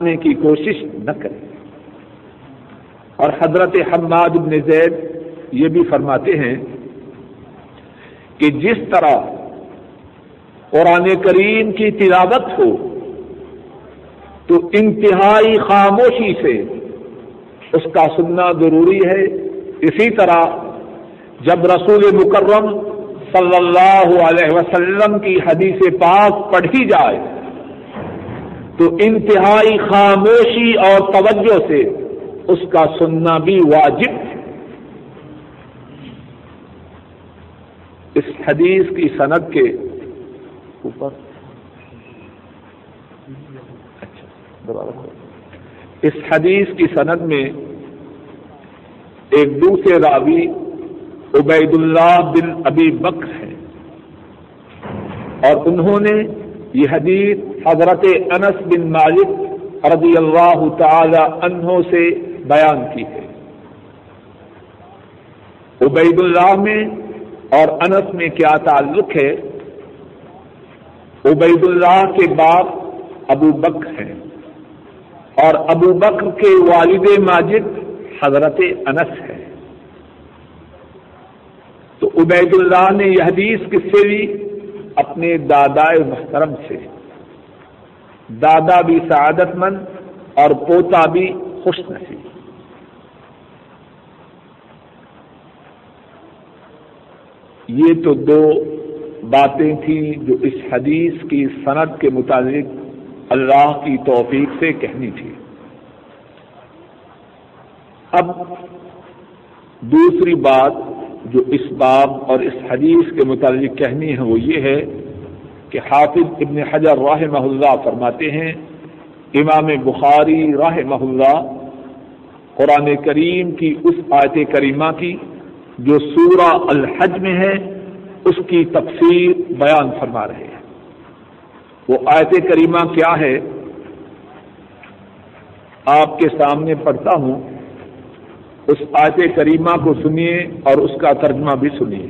کرنے کی کوشش نہ کرے اور حضرت حماد بن زید یہ بھی فرماتے ہیں کہ جس طرح قرآن کریم کی تلاوت ہو، تو انتہائی خاموشی سے اس کا سننا ضروری ہے۔ اسی طرح جب رسول مکرم صلی اللہ علیہ وسلم کی حدیث پاک پڑھی جائے تو انتہائی خاموشی اور توجہ سے اس کا سننا بھی واجب ہے۔ اس حدیث کی صنعت کے اوپر۔ اچھا، اس حدیث کی سند میں ایک دوسرے راوی عبید اللہ بن ابی بکر ہے اور انہوں نے یہ حدیث حضرت انس بن مالک رضی اللہ تعالی عنہ سے بیان کی ہے۔ عبید اللہ میں اور انس میں کیا تعلق ہے؟ عبید اللہ کے بعد ابو بکر ہیں اور ابو بکر کے والد ماجد حضرت انس ہے تو عبید اللہ نے یہ حدیث کس سے لی؟ اپنے دادا محترم سے۔ دادا بھی سعادت مند اور پوتا بھی خوش نصیب۔ یہ تو دو باتیں تھیں جو اس حدیث کی صنعت کے متعلق اللہ کی توفیق سے کہنی تھی۔ اب دوسری بات جو اس باب اور اس حدیث کے متعلق کہنی ہے وہ یہ ہے کہ حافظ ابن حجر راہ اللہ فرماتے ہیں، امام بخاری راہ اللہ قرآن کریم کی اس آیت کریمہ کی جو سورہ الحج میں ہے، اس کی تفسیر بیان فرما رہے ہیں۔ وہ آیت کریمہ کیا ہے؟ آپ کے سامنے پڑھتا ہوں۔ اس آیت کریمہ کو سنیے اور اس کا ترجمہ بھی سنیے۔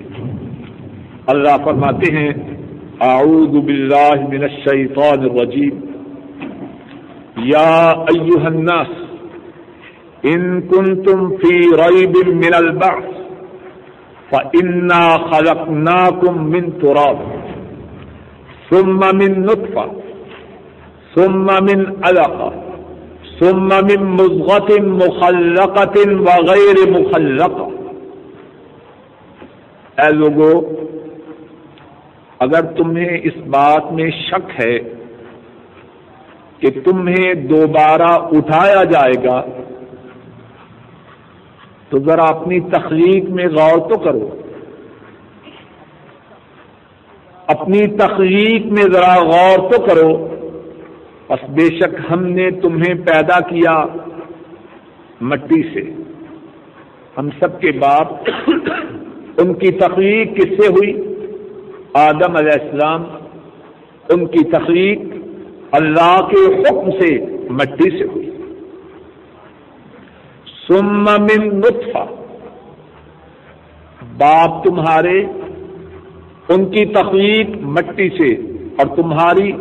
اللہ فرماتے ہیں اعوذ باللہ من الشیطان الرجیم یا ایوہ الناس ان کنتم فی ریب من البعث، فإنا خلقناكم من تراب، ثم من نطفة، ثم من علقة، ثم من مضغة مخلقة وغير مخلقة. اے لوگو اگر تمہیں اس بات میں شک ہے کہ تمہیں دوبارہ اٹھایا جائے گا، تو ذرا اپنی تخلیق میں غور تو کرو۔ اپنی تخلیق میں ذرا غور تو کرو۔ بس بے شک ہم نے تمہیں پیدا کیا مٹی سے۔ ہم سب کے باپ، ان کی تخلیق کس سے ہوئی؟ آدم علیہ السلام ان کی تخلیق اللہ کے حکم سے مٹی سے ہوئی۔ سم من نطفہ۔ باپ تمہارے ان کی تخلیق مٹی سے اور تمہاری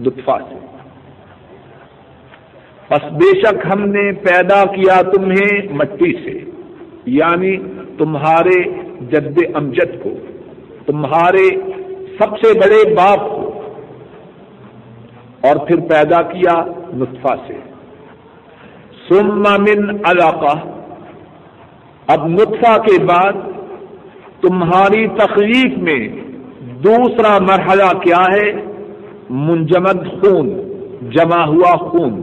لطفا سے۔ بس بے شک ہم نے پیدا کیا تمہیں مٹی سے یعنی تمہارے جد امجد کو۔ تمہارے سب سے بڑے باپ کو اور پھر پیدا کیا لطفا سے۔ سم من علاقہ اب نطفہ کے بعد تمہاری تخلیق میں دوسرا مرحلہ کیا ہے؟ منجمد خون، جمع ہوا خون۔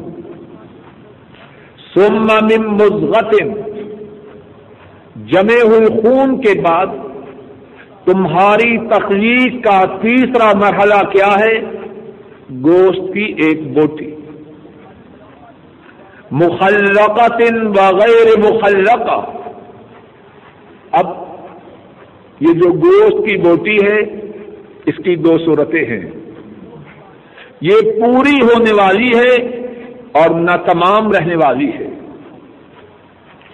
سم من مزغتن جمے ہوئے خون کے بعد تمہاری تخلیق کا تیسرا مرحلہ کیا ہے؟ گوشت کی ایک بوٹی۔ مخلقت وغیر مخلقہ۔ اب یہ جو گوشت کی بوٹی ہے، اس کی دو صورتیں ہیں۔ یہ پوری ہونے والی ہے اور نہ تمام رہنے والی ہے۔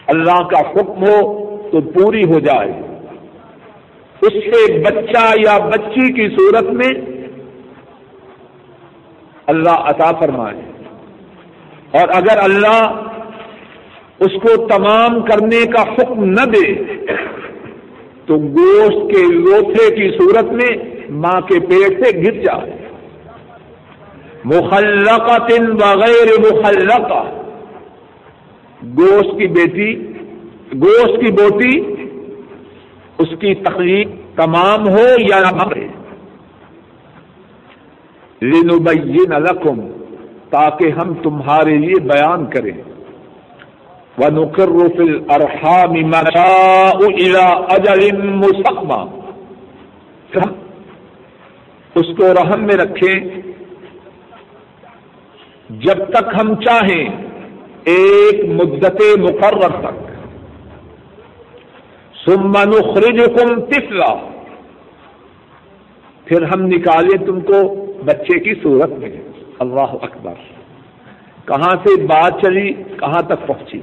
اللہ کا حکم ہو تو پوری ہو جائے۔ اس سے بچہ یا بچی کی صورت میں اللہ عطا فرمائے۔ اور اگر اللہ اس کو تمام کرنے کا حکم نہ دے، تو گوشت کے لوتھے کی صورت میں ماں کے پیٹ سے گر جائے۔ مخلقہ تن بغیر مخلقہ۔ گوشت کی بیٹی، گوشت کی بوٹی اس کی تخلیق تمام ہو یا نہ لنبین لکم، تاکہ ہم تمہارے لیے بیان کریں۔ وَنُقِرُّ فِي الْأَرْحَامِ مَشَاءُ إِلَىٰ أَجَلٍ اس کو رحم میں رکھیں۔ جب تک ہم چاہیں، ایک مدت مقرر تک۔ ثم نخرجكم طفلا۔ پھر ہم نکالیں تم کو بچے کی صورت میں۔ اللہ اکبر۔ کہاں سے بات چلی؟ کہاں تک پہنچی؟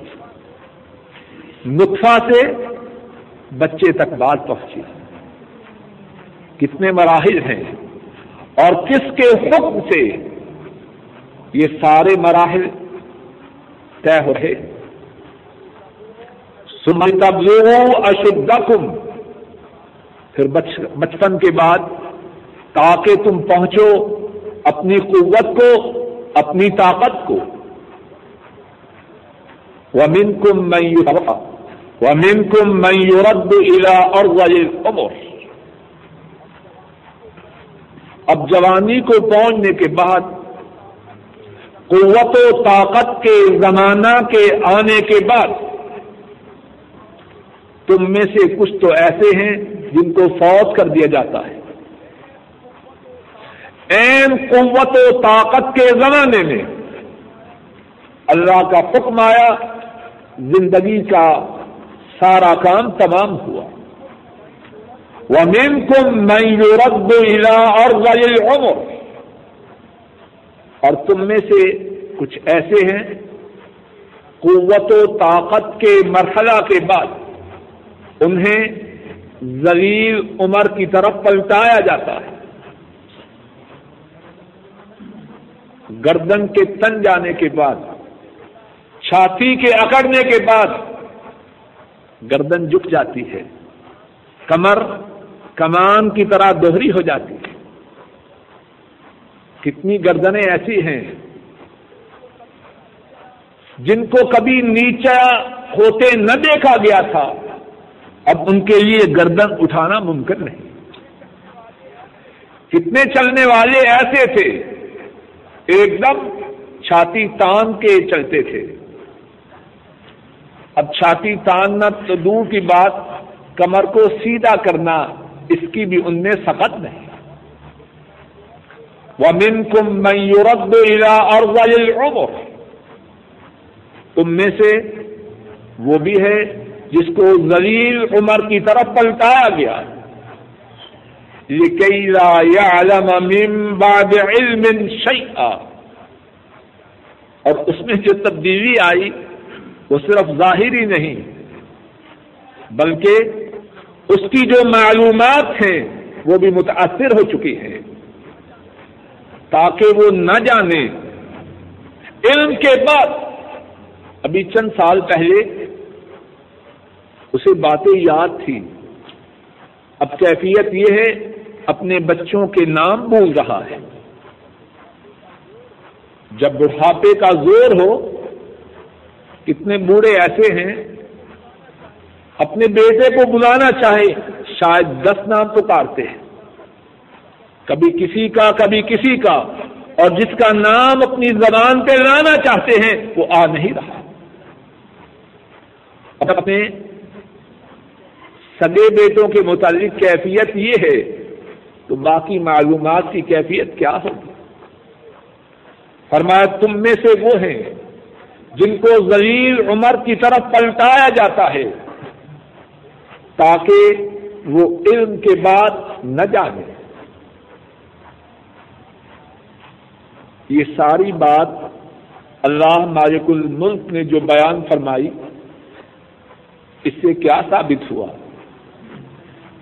نطفہ سے بچے تک بات پہنچی۔ کتنے مراحل ہیں؟ اور کس کے حکم سے یہ سارے مراحل طے ہو رہے؟ سمجھ تبلیغ اشدکم۔ پھر بچپن کے بعد تاکہ تم پہنچو اپنی قوت کو، اپنی طاقت کو۔ ومن کم میں ومن کم میں یورد الا اور عمر اب جوانی کو پہنچنے کے بعد، قوت و طاقت کے زمانہ کے آنے کے بعد تم میں سے کچھ تو ایسے ہیں جن کو فوت کر دیا جاتا ہے۔ این قوت و طاقت کے زمانے میں اللہ کا حکم آیا، زندگی کا سارا کام تمام ہوا۔ وہ کم میں رد الا اور اور تم میں سے کچھ ایسے ہیں، قوت و طاقت کے مرحلہ کے بعد۔ انہیں زلیل عمر کی طرف پلٹایا جاتا ہے۔ گردن کے تن جانے کے بعد، چھاتی کے اکڑنے کے بعد گردن جھک جاتی ہے۔ کمر کمان کی طرح دوہری ہو جاتی ہے۔ کتنی گردنیں ایسی ہیں جن کو کبھی نیچا ہوتے نہ دیکھا گیا تھا۔ اب ان کے لیے گردن اٹھانا ممکن نہیں۔ کتنے چلنے والے ایسے تھے، ایک دم چھاتی تان کے چلتے تھے۔ اب چھاتی تاننا تو دور کی بات کمر کو سیدھا کرنا اس کی بھی ان میں سخت نہیں۔ وہ کم میں یورد اور تم میں سے وہ بھی ہے جس کو زلیل عمر کی طرف پلٹایا گیا۔ بعد علم شيئا اور اس میں جو تبدیلی آئی وہ صرف ظاہری نہیں، بلکہ اس کی جو معلومات ہیں وہ بھی متاثر ہو چکی ہیں۔ تاکہ وہ نہ جانے۔ علم کے بعد، ابھی چند سال پہلے اسے باتیں یاد تھی اب کیفیت یہ ہے، اپنے بچوں کے نام بھول رہا ہے۔ جب بڑھاپے کا زور ہو، کتنے بوڑھے ایسے ہیں، اپنے بیٹے کو بلانا چاہے، شاید دس نام پکارتے ہیں۔ کبھی کسی کا، کبھی کسی کا۔ اور جس کا نام اپنی زبان پہ لانا چاہتے ہیں، وہ آ نہیں رہا۔ اپنے سگے بیٹوں کے متعلق کیفیت یہ ہے تو باقی معلومات کی کیفیت کیا ہوگی؟ فرمایا، تم میں سے وہ ہیں جن کو ذلیل عمر کی طرف پلٹایا جاتا ہے تاکہ وہ علم کے بعد نہ جانے یہ ساری بات اللہ مالک الملک نے جو بیان فرمائی، اس سے کیا ثابت ہوا؟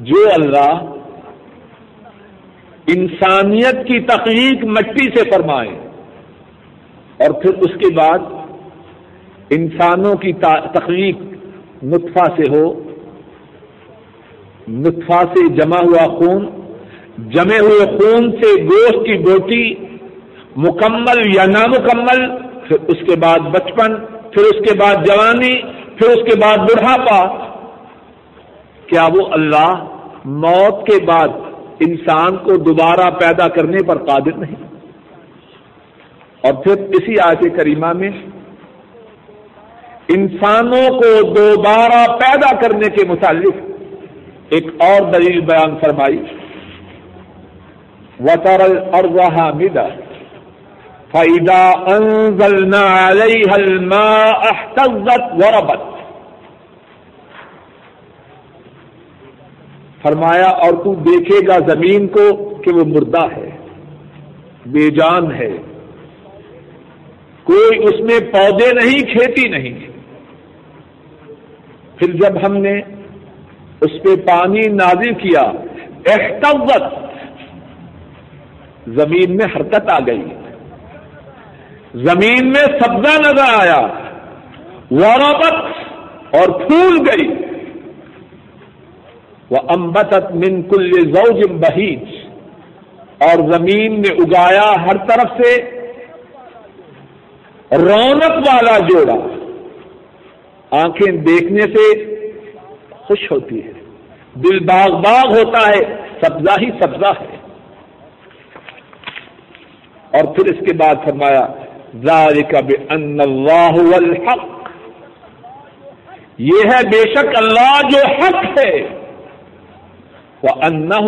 جو اللہ انسانیت کی تخلیق مٹی سے فرمائے اور پھر اس کے بعد انسانوں کی تخلیق نطفہ سے ہو، نطفہ سے جمع ہوا خون جمے ہوئے خون سے گوشت کی بوٹی مکمل یا نامکمل، پھر اس کے بعد بچپن، پھر اس کے بعد جوانی، پھر اس کے بعد بڑھاپا کیا وہ اللہ موت کے بعد انسان کو دوبارہ پیدا کرنے پر قادر نہیں؟ اور پھر اسی آیت کریمہ میں انسانوں کو دوبارہ پیدا کرنے کے متعلق ایک اور دلیل بیان فرمائی۔ وطرل اور وہاں مدا فائدہ انزل وربت فرمایا، اور تو دیکھے گا زمین کو کہ وہ مردہ ہے، بے جان ہے۔ کوئی اس میں پودے نہیں، کھیتی نہیں۔ پھر جب ہم نے اس پہ پانی نازل کیا، احتوت، زمین میں حرکت آ گئی۔ زمین میں سبزہ نظر آیا وربت اور پھول گئی۔ وہ امبتت من کل زوج بہیج اور زمین میں اگایا ہر طرف سے رونق والا جوڑا۔ آنکھیں دیکھنے سے خوش ہوتی ہے۔ دل باغ باغ ہوتا ہے۔ سبزہ ہی سبزہ ہے۔ اور پھر اس کے بعد فرمایا ذالک بان اللہ الحق یہ ہے بے شک اللہ جو حق ہے۔ وہ انہ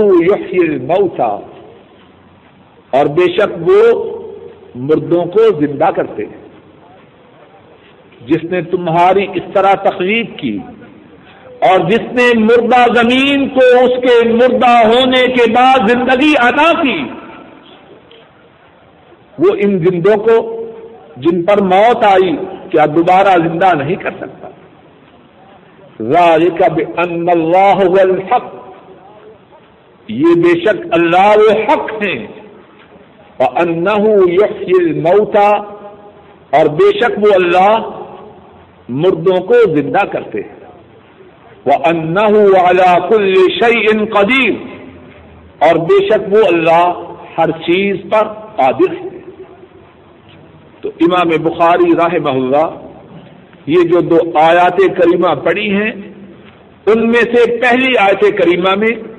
الموتا اور بے شک وہ مردوں کو زندہ کرتے ہیں۔ جس نے تمہاری اس طرح تخلیق کی اور جس نے مردہ زمین کو اس کے مردہ ہونے کے بعد زندگی ادا کی، وہ ان زندوں کو جن پر موت آئی کیا دوبارہ زندہ نہیں کر سکتا۔ ذالک بان اللہ الحق۔ یہ بے شک اللہ حق ہیں۔ اور انہو یحیی الموتا اور بے شک وہ اللہ مردوں کو زندہ کرتے ہیں۔ وہ انہ کل شعی ان قدیر اور بے شک وہ اللہ ہر چیز پر قادر ہے تو امام بخاری راہ محلہ یہ جو دو آیات کریمہ پڑی ہیں، ان میں سے پہلی آیت کریمہ میں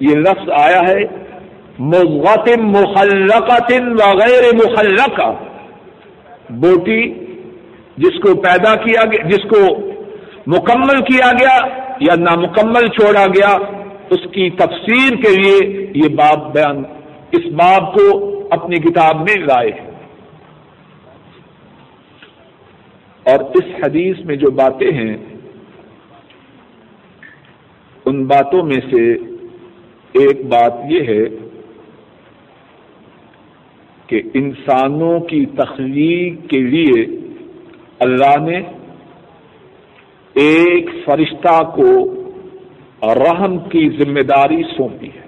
یہ لفظ آیا ہے مغتم مخلقتن وغیر مخلقہ۔ بوٹی جس کو پیدا کیا گیا، جس کو مکمل کیا گیا یا نامکمل چھوڑا گیا، اس کی تفسیر کے لیے یہ باب بیان اس باب کو اپنی کتاب میں لائے ہیں۔ اور اس حدیث میں جو باتیں ہیں، ان باتوں میں سے ایک بات یہ ہے کہ انسانوں کی تخلیق کے لیے اللہ نے ایک فرشتہ کو رحم کی ذمہ داری سونپی ہے۔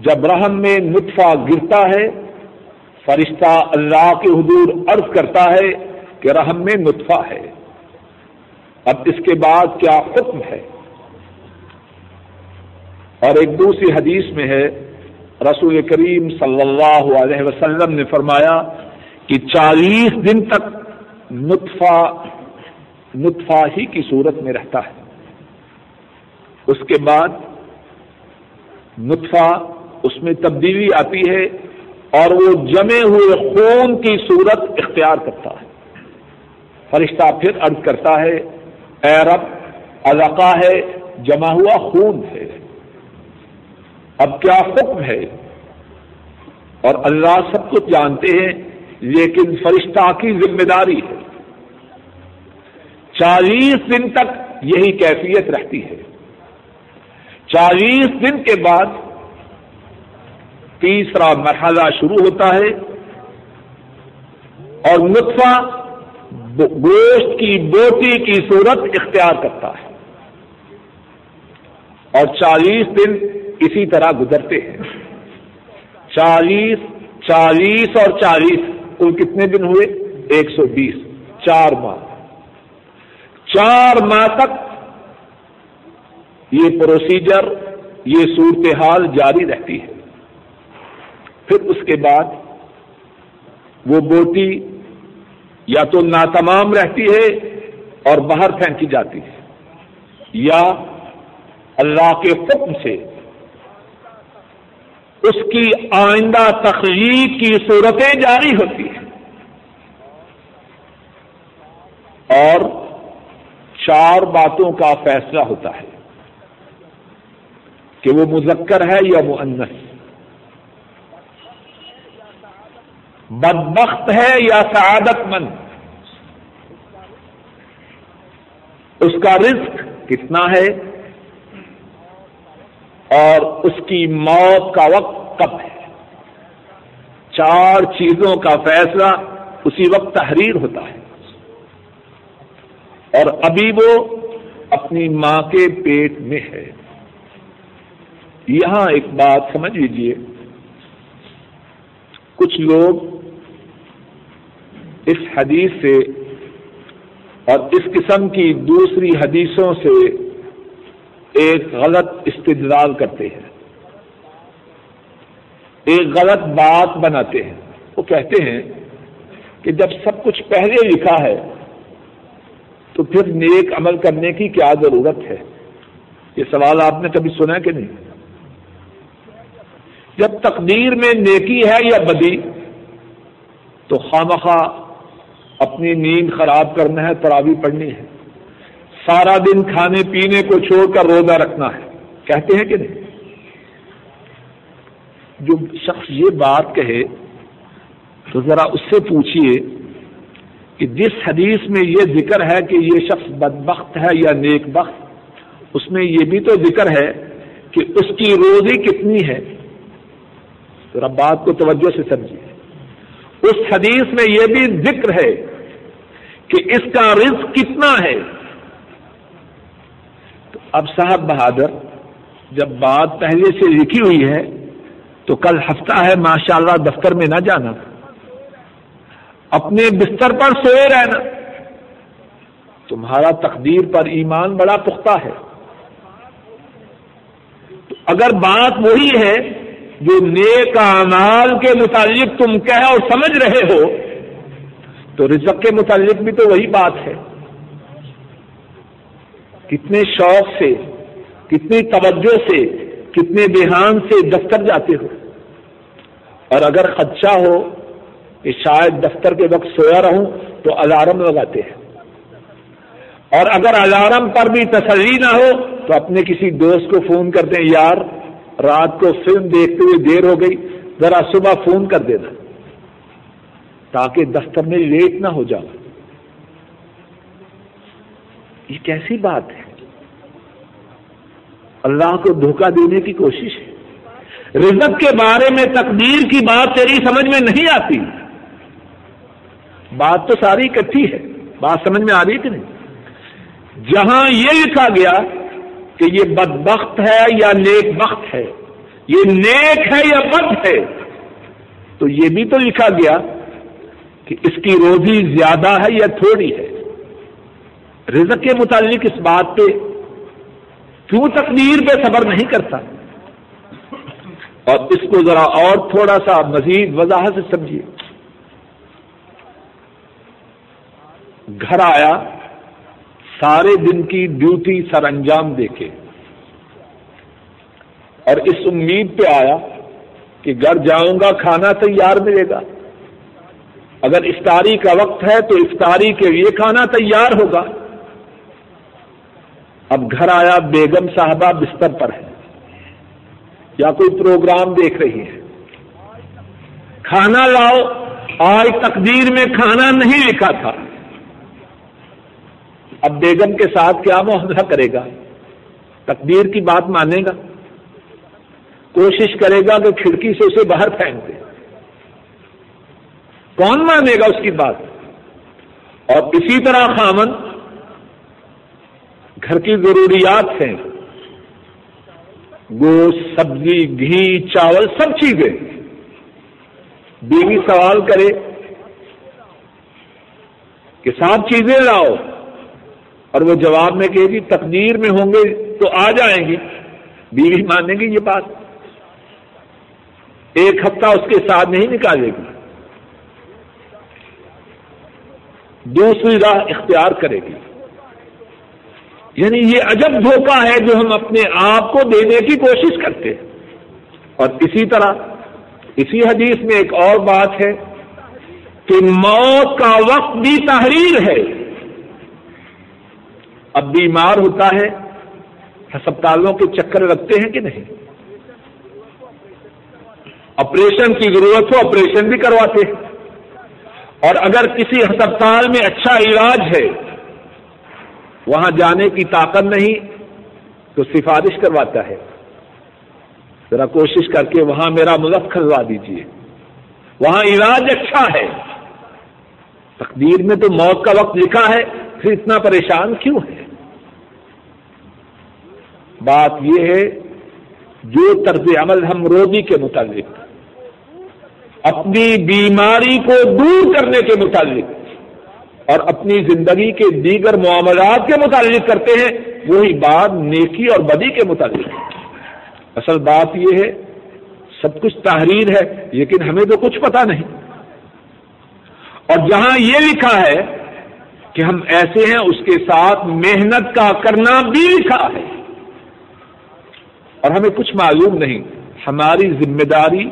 جب رحم میں نطفہ گرتا ہے، فرشتہ اللہ کے حضور عرض کرتا ہے کہ رحم میں نطفہ ہے۔ اب اس کے بعد کیا حکم ہے؟ اور ایک دوسری حدیث میں ہے، رسول کریم صلی اللہ علیہ وسلم نے فرمایا کہ چالیس دن تک نطفہ نطفہ ہی کی صورت میں رہتا ہے۔ اس کے بعد نطفہ اس میں تبدیلی آتی ہے اور وہ جمے ہوئے خون کی صورت اختیار کرتا ہے۔ فرشتہ پھر عرض کرتا ہے، اے رب، علاقہ ہے، جمع ہوا خون ہے۔ اب کیا حکم ہے؟ اور اللہ سب کچھ جانتے ہیں، لیکن فرشتہ کی ذمہ داری ہے۔ چالیس دن تک یہی کیفیت رہتی ہے۔ چالیس دن کے بعد تیسرا مرحلہ شروع ہوتا ہے۔ اور نطفہ گوشت کی بوٹی کی صورت اختیار کرتا ہے۔ اور چالیس دن اسی طرح گزرتے ہیں۔ چالیس چالیس اور چالیس، کل کتنے دن ہوئے؟ ایک سو بیس۔ چار ماہ۔ چار ماہ تک یہ پروسیجر یہ صورتحال جاری رہتی ہے۔ پھر اس کے بعد وہ بوٹی یا تو ناتمام رہتی ہے اور باہر پھینکی جاتی ہے، یا اللہ کے حکم سے اس کی آئندہ تخلیق کی صورتیں جاری ہوتی ہیں۔ اور چار باتوں کا فیصلہ ہوتا ہے کہ وہ مذکر ہے یا مؤنث۔ بدبخت ہے یا سعادت مند۔ اس کا رزق کتنا ہے؟ اور اس کی موت کا وقت کب ہے؟ چار چیزوں کا فیصلہ اسی وقت تحریر ہوتا ہے۔ اور ابھی وہ اپنی ماں کے پیٹ میں ہے۔ یہاں ایک بات سمجھ لیجیے کچھ لوگ اس حدیث سے اور اس قسم کی دوسری حدیثوں سے ایک غلط استدلال کرتے ہیں۔ ایک غلط بات بناتے ہیں۔ وہ کہتے ہیں کہ جب سب کچھ پہلے لکھا ہے، تو پھر نیک عمل کرنے کی کیا ضرورت ہے؟ یہ سوال آپ نے کبھی سنا کہ نہیں؟ جب تقدیر میں نیکی ہے یا بدی، تو خواہ اپنی نیند خراب کرنا ہے، تراوی پڑھنی ہے۔ سارا دن کھانے پینے کو چھوڑ کر روزہ رکھنا ہے۔ کہتے ہیں کہ نہیں؟ جو شخص یہ بات کہے، تو ذرا اس سے پوچھیے کہ جس حدیث میں یہ ذکر ہے کہ یہ شخص بدبخت ہے یا نیک بخت، اس میں یہ بھی تو ذکر ہے کہ اس کی روزی کتنی ہے۔ ذرا بات کو توجہ سے سمجھیے اس حدیث میں یہ بھی ذکر ہے کہ اس کا رزق کتنا ہے۔ اب صاحب بہادر، جب بات پہلے سے لکھی ہوئی ہے، تو کل ہفتہ ہے، ماشاءاللہ دفتر میں نہ جانا۔ اپنے بستر پر سوئے رہنا۔ تمہارا تقدیر پر ایمان بڑا پختہ ہے۔ تو اگر بات وہی ہے جو نیک اعمال کے متعلق تم کہہ اور سمجھ رہے ہو، تو رزق کے متعلق بھی تو وہی بات ہے۔ کتنے شوق سے، کتنی توجہ سے، کتنے بحان سے دفتر جاتے ہو۔ اور اگر خدشہ ہو کہ شاید دفتر کے وقت سویا رہوں تو الارم لگاتے ہیں۔ اور اگر الارم پر بھی تسلی نہ ہو تو اپنے کسی دوست کو فون کرتے ہیں یار، رات کو فلم دیکھتے ہوئے دیر ہو گئی، ذرا صبح فون کر دینا تاکہ دفتر میں لیٹ نہ ہو جاؤ یہ کیسی بات ہے؟ اللہ کو دھوکہ دینے کی کوشش ہے۔ رزق کے بارے میں تقدیر کی بات تیری سمجھ میں نہیں آتی۔ بات تو ساری اکٹھی ہے۔ بات سمجھ میں آ رہی کہ نہیں؟ جہاں یہ لکھا گیا کہ یہ بدبخت ہے یا نیک بخت ہے، یہ نیک ہے یا بد ہے، تو یہ بھی تو لکھا گیا کہ اس کی روزی زیادہ ہے یا تھوڑی ہے۔ رزق کے متعلق اس بات پہ کیوں تقدیر پہ صبر نہیں کرتا؟ اور اس کو ذرا اور تھوڑا سا مزید وضاحت سے سمجھیے۔ گھر آیا، سارے دن کی ڈیوٹی سر انجام دیکھے اور اس امید پہ آیا کہ گھر جاؤں گا، کھانا تیار ملے گا۔ اگر افطاری کا وقت ہے تو افطاری کے لیے کھانا تیار ہوگا۔ اب گھر آیا، بیگم صاحبہ بستر پر ہے۔ یا کوئی پروگرام دیکھ رہی ہے۔ کھانا لاؤ، آج تقدیر میں کھانا نہیں لکھا تھا۔ اب بیگم کے ساتھ کیا معاملہ کرے گا؟ تقدیر کی بات مانے گا۔ کوشش کرے گا کہ کھڑکی سے اسے باہر پھینک دے۔ کون مانے گا اس کی بات؟ اور اسی طرح خامن گھر کی ضروریات ہیں۔ گوشت، سبزی، گھی، چاول، سب چیزیں۔ بیوی سوال کرے کہ سات چیزیں لاؤ۔ اور وہ جواب میں کہے گی، تقدیر میں ہوں گے تو آ جائیں گی۔ بیوی مانیں گی یہ بات۔ ایک ہفتہ اس کے ساتھ نہیں نکالے گی۔ دوسری راہ اختیار کرے گی۔ یعنی یہ عجب دھوکہ ہے جو ہم اپنے آپ کو دینے کی کوشش کرتے ہیں۔ اور اسی طرح اسی حدیث میں ایک اور بات ہے کہ موت کا وقت بھی تحریر ہے۔ اب بیمار ہوتا ہے، ہسپتالوں کے چکر لگتے ہیں کہ نہیں؟ آپریشن کی ضرورت ہو، آپریشن بھی کرواتے ہیں۔ اور اگر کسی ہسپتال میں اچھا علاج ہے وہاں جانے کی طاقت نہیں، تو سفارش کرواتا ہے۔ ذرا کوشش کر کے وہاں میرا ملک کھلوا دیجیے وہاں علاج اچھا ہے۔ تقدیر میں تو موت کا وقت لکھا ہے، پھر اتنا پریشان کیوں ہے؟ بات یہ ہے، جو طرز عمل ہم روزی کے متعلق، اپنی بیماری کو دور کرنے کے متعلق اور اپنی زندگی کے دیگر معاملات کے متعلق کرتے ہیں، وہی بات نیکی اور بدی کے متعلق اصل بات یہ ہے، سب کچھ تحریر ہے، لیکن ہمیں تو کچھ پتا نہیں۔ اور جہاں یہ لکھا ہے کہ ہم ایسے ہیں، اس کے ساتھ محنت کا کرنا بھی لکھا ہے۔ اور ہمیں کچھ معلوم نہیں، ہماری ذمہ داری،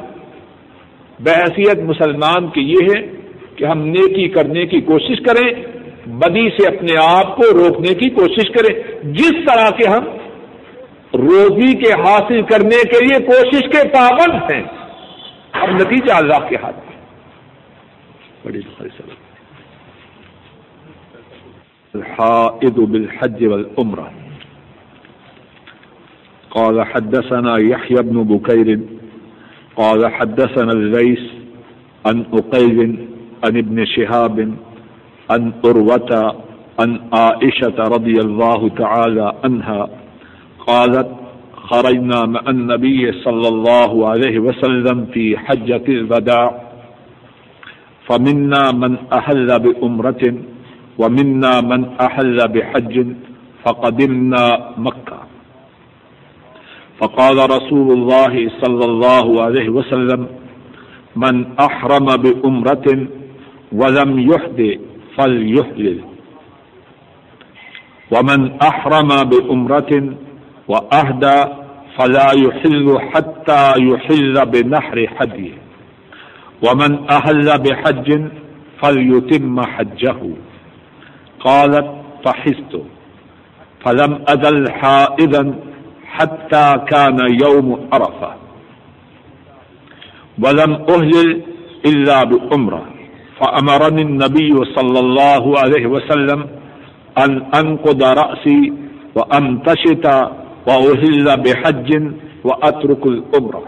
بحثیت مسلمان کی یہ ہے کہ ہم نیکی کرنے کی کوشش کریں، بدی سے اپنے آپ کو روکنے کی کوشش کریں۔ جس طرح کے ہم روزی کے حاصل کرنے کے لیے کوشش کے پابند ہیں، اب نتیجہ اللہ کے ہاتھ میں۔ بڑی الحائض بالحج والعمرة قال حدثنا يحيى بن بكير قال حدثنا الليث عن أقيل عن ابن شهاب، عن أروة عن عائشة رضي الله تعالى عنها قالت خرجنا مع النبي صلى الله عليه وسلم في حجة الوداع، فمنا من أحل بأمرة، ومنا من أحل بحج، فقدمنا مكة. فقال رسول الله صلى الله عليه وسلم من أحرم بأمرة ولم يحد فليحلل. ومن أحرم بأمرة وأهدى فلا يحل حتى يحل بنحر حديه ومن أهل بحج فليتم حجه. قالت فحست، فلم أزل حائدا حتى كان يوم عرفة. ولم أهلل إلا بأمرة. فأمرني النبي صلى الله عليه وسلم أن أنقض رأسي وأمتشط وأهل بحج وأترك الأمرة.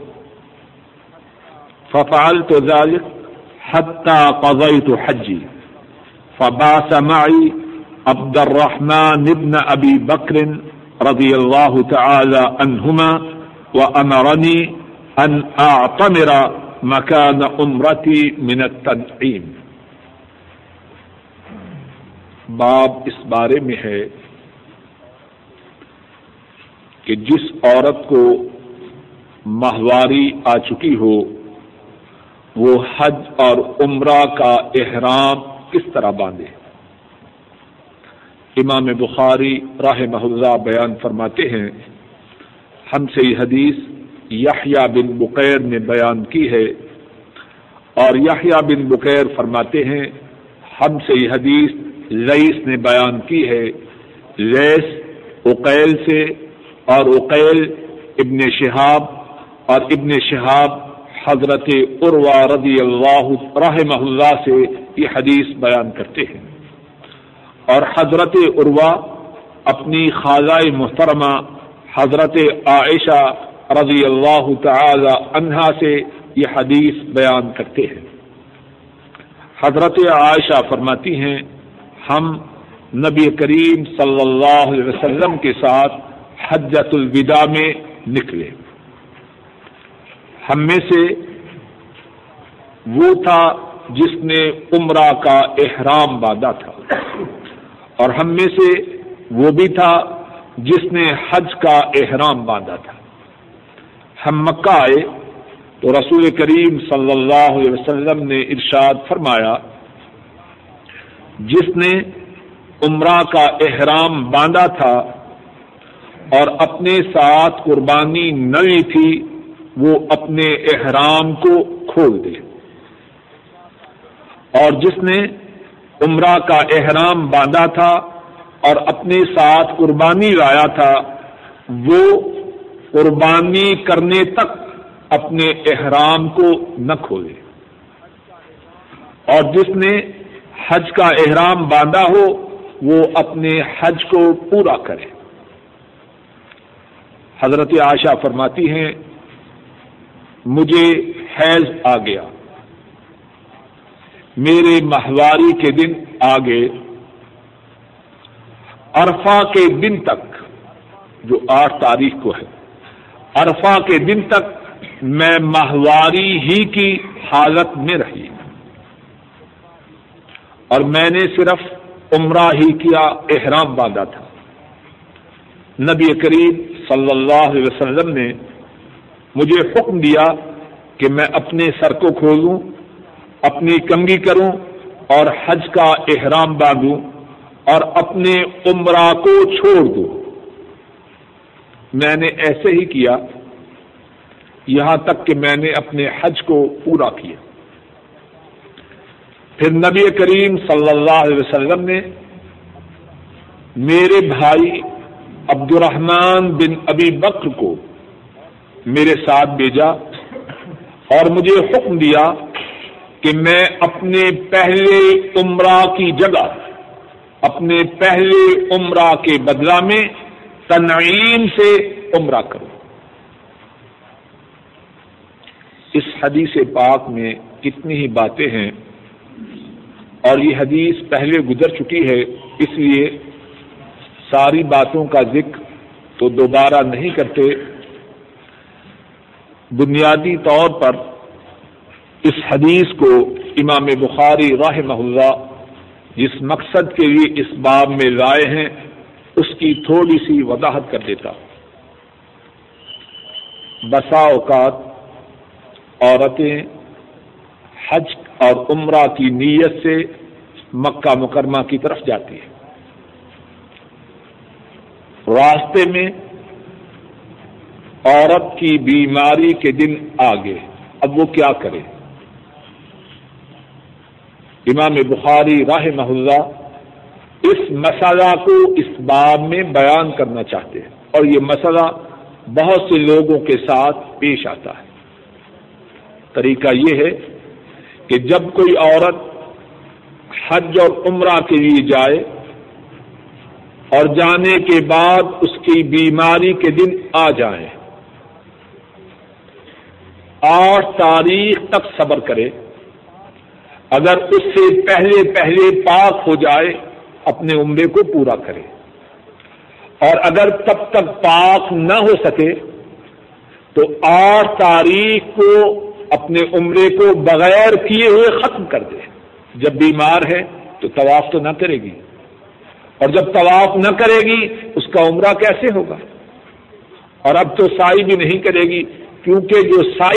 ففعلت ذلك حتى قضيت حجي. فبعث معي عبد الرحمن بن أبي بكر رضي الله تعالى عنهما وأمرني أن أعتمر مكان أمرتي من التنعيم. باب اس بارے میں ہے کہ جس عورت کو ماہواری آ چکی ہو، وہ حج اور عمرہ کا احرام کس طرح باندھے؟ امام بخاری راہ محلہ بیان فرماتے ہیں، ہم سے یہ حدیث یحییٰ بن بقیر نے بیان کی ہے اور یحییٰ بن بقیر فرماتے ہیں، ہم سے یہ حدیث لئیس نے بیان کی ہے لیس اقیل سے اور اقیل ابن شہاب اور ابن شہاب حضرت عروا رضی اللہ رحمہ اللہ سے یہ حدیث بیان کرتے ہیں۔ اور حضرت عروا اپنی خالہ محترمہ حضرت عائشہ رضی اللہ تعالی عنہا سے یہ حدیث بیان کرتے ہیں۔ حضرت عائشہ فرماتی ہیں ہم نبی کریم صلی اللہ علیہ وسلم کے ساتھ حجت الوداع میں نکلے۔ ہم میں سے وہ تھا جس نے عمرہ کا احرام باندھا تھا۔ اور ہم میں سے وہ بھی تھا جس نے حج کا احرام باندھا تھا۔ ہم مکہ آئے تو رسول کریم صلی اللہ علیہ وسلم نے ارشاد فرمایا جس نے عمرہ کا احرام باندھا تھا اور اپنے ساتھ قربانی نہ لی تھی، وہ اپنے احرام کو کھول دے۔ اور جس نے عمرہ کا احرام باندھا تھا اور اپنے ساتھ قربانی لایا تھا، وہ قربانی کرنے تک اپنے احرام کو نہ کھولے۔ اور جس نے حج کا احرام باندھا ہو، وہ اپنے حج کو پورا کرے۔ حضرت عائشہ فرماتی ہیں، مجھے حیض آ گیا۔ میرے ماہواری کے دن آگے، عرفہ کے دن تک، جو آٹھ تاریخ کو ہے، عرفہ کے دن تک میں ماہواری ہی کی حالت میں رہی۔ اور میں نے صرف عمرہ ہی کیا، احرام باندھا تھا۔ نبی کریم صلی اللہ علیہ وسلم نے مجھے حکم دیا کہ میں اپنے سر کو کھولوں، اپنی کنگی کروں اور حج کا احرام باندھوں اور اپنے عمرہ کو چھوڑ دوں۔ میں نے ایسے ہی کیا، یہاں تک کہ میں نے اپنے حج کو پورا کیا۔ پھر نبی کریم صلی اللہ علیہ وسلم نے میرے بھائی عبد الرحمان بن ابی بکر کو میرے ساتھ بھیجا اور مجھے حکم دیا کہ میں اپنے پہلے عمرہ کی جگہ، اپنے پہلے عمرہ کے بدلہ میں تنعیم سے عمرہ کروں۔ اس حدیث پاک میں کتنی ہی باتیں ہیں۔ اور یہ حدیث پہلے گزر چکی ہے، اس لیے ساری باتوں کا ذکر تو دوبارہ نہیں کرتے۔ بنیادی طور پر اس حدیث کو امام بخاری راہ اللہ جس مقصد کے لیے اس باب میں لائے ہیں، اس کی تھوڑی سی وضاحت کر دیتا۔ بسا اوقات عورتیں حج اور عمرہ کی نیت سے مکہ مکرمہ کی طرف جاتی ہیں راستے میں عورت کی بیماری کے دن آگے۔ اب وہ کیا کرے؟ امام بخاری راہ محلہ اس مسئلہ کو اس باب میں بیان کرنا چاہتے ہیں۔ اور یہ مسئلہ بہت سے لوگوں کے ساتھ پیش آتا ہے۔ طریقہ یہ ہے کہ جب کوئی عورت حج اور عمرہ کے لیے جائے اور جانے کے بعد اس کی بیماری کے دن آ جائیں آٹھ تاریخ تک صبر کرے۔ اگر اس سے پہلے پہلے پاک ہو جائے، اپنے عمرے کو پورا کرے۔ اور اگر تب تک پاک نہ ہو سکے، تو آٹھ تاریخ کو اپنے عمرے کو بغیر کیے ہوئے ختم کر دے۔ جب بیمار ہے تو طواف تو نہ کرے گی۔ اور جب طواف نہ کرے گی، اس کا عمرہ کیسے ہوگا؟ اور اب تو سائی بھی نہیں کرے گی، کیونکہ جو سائی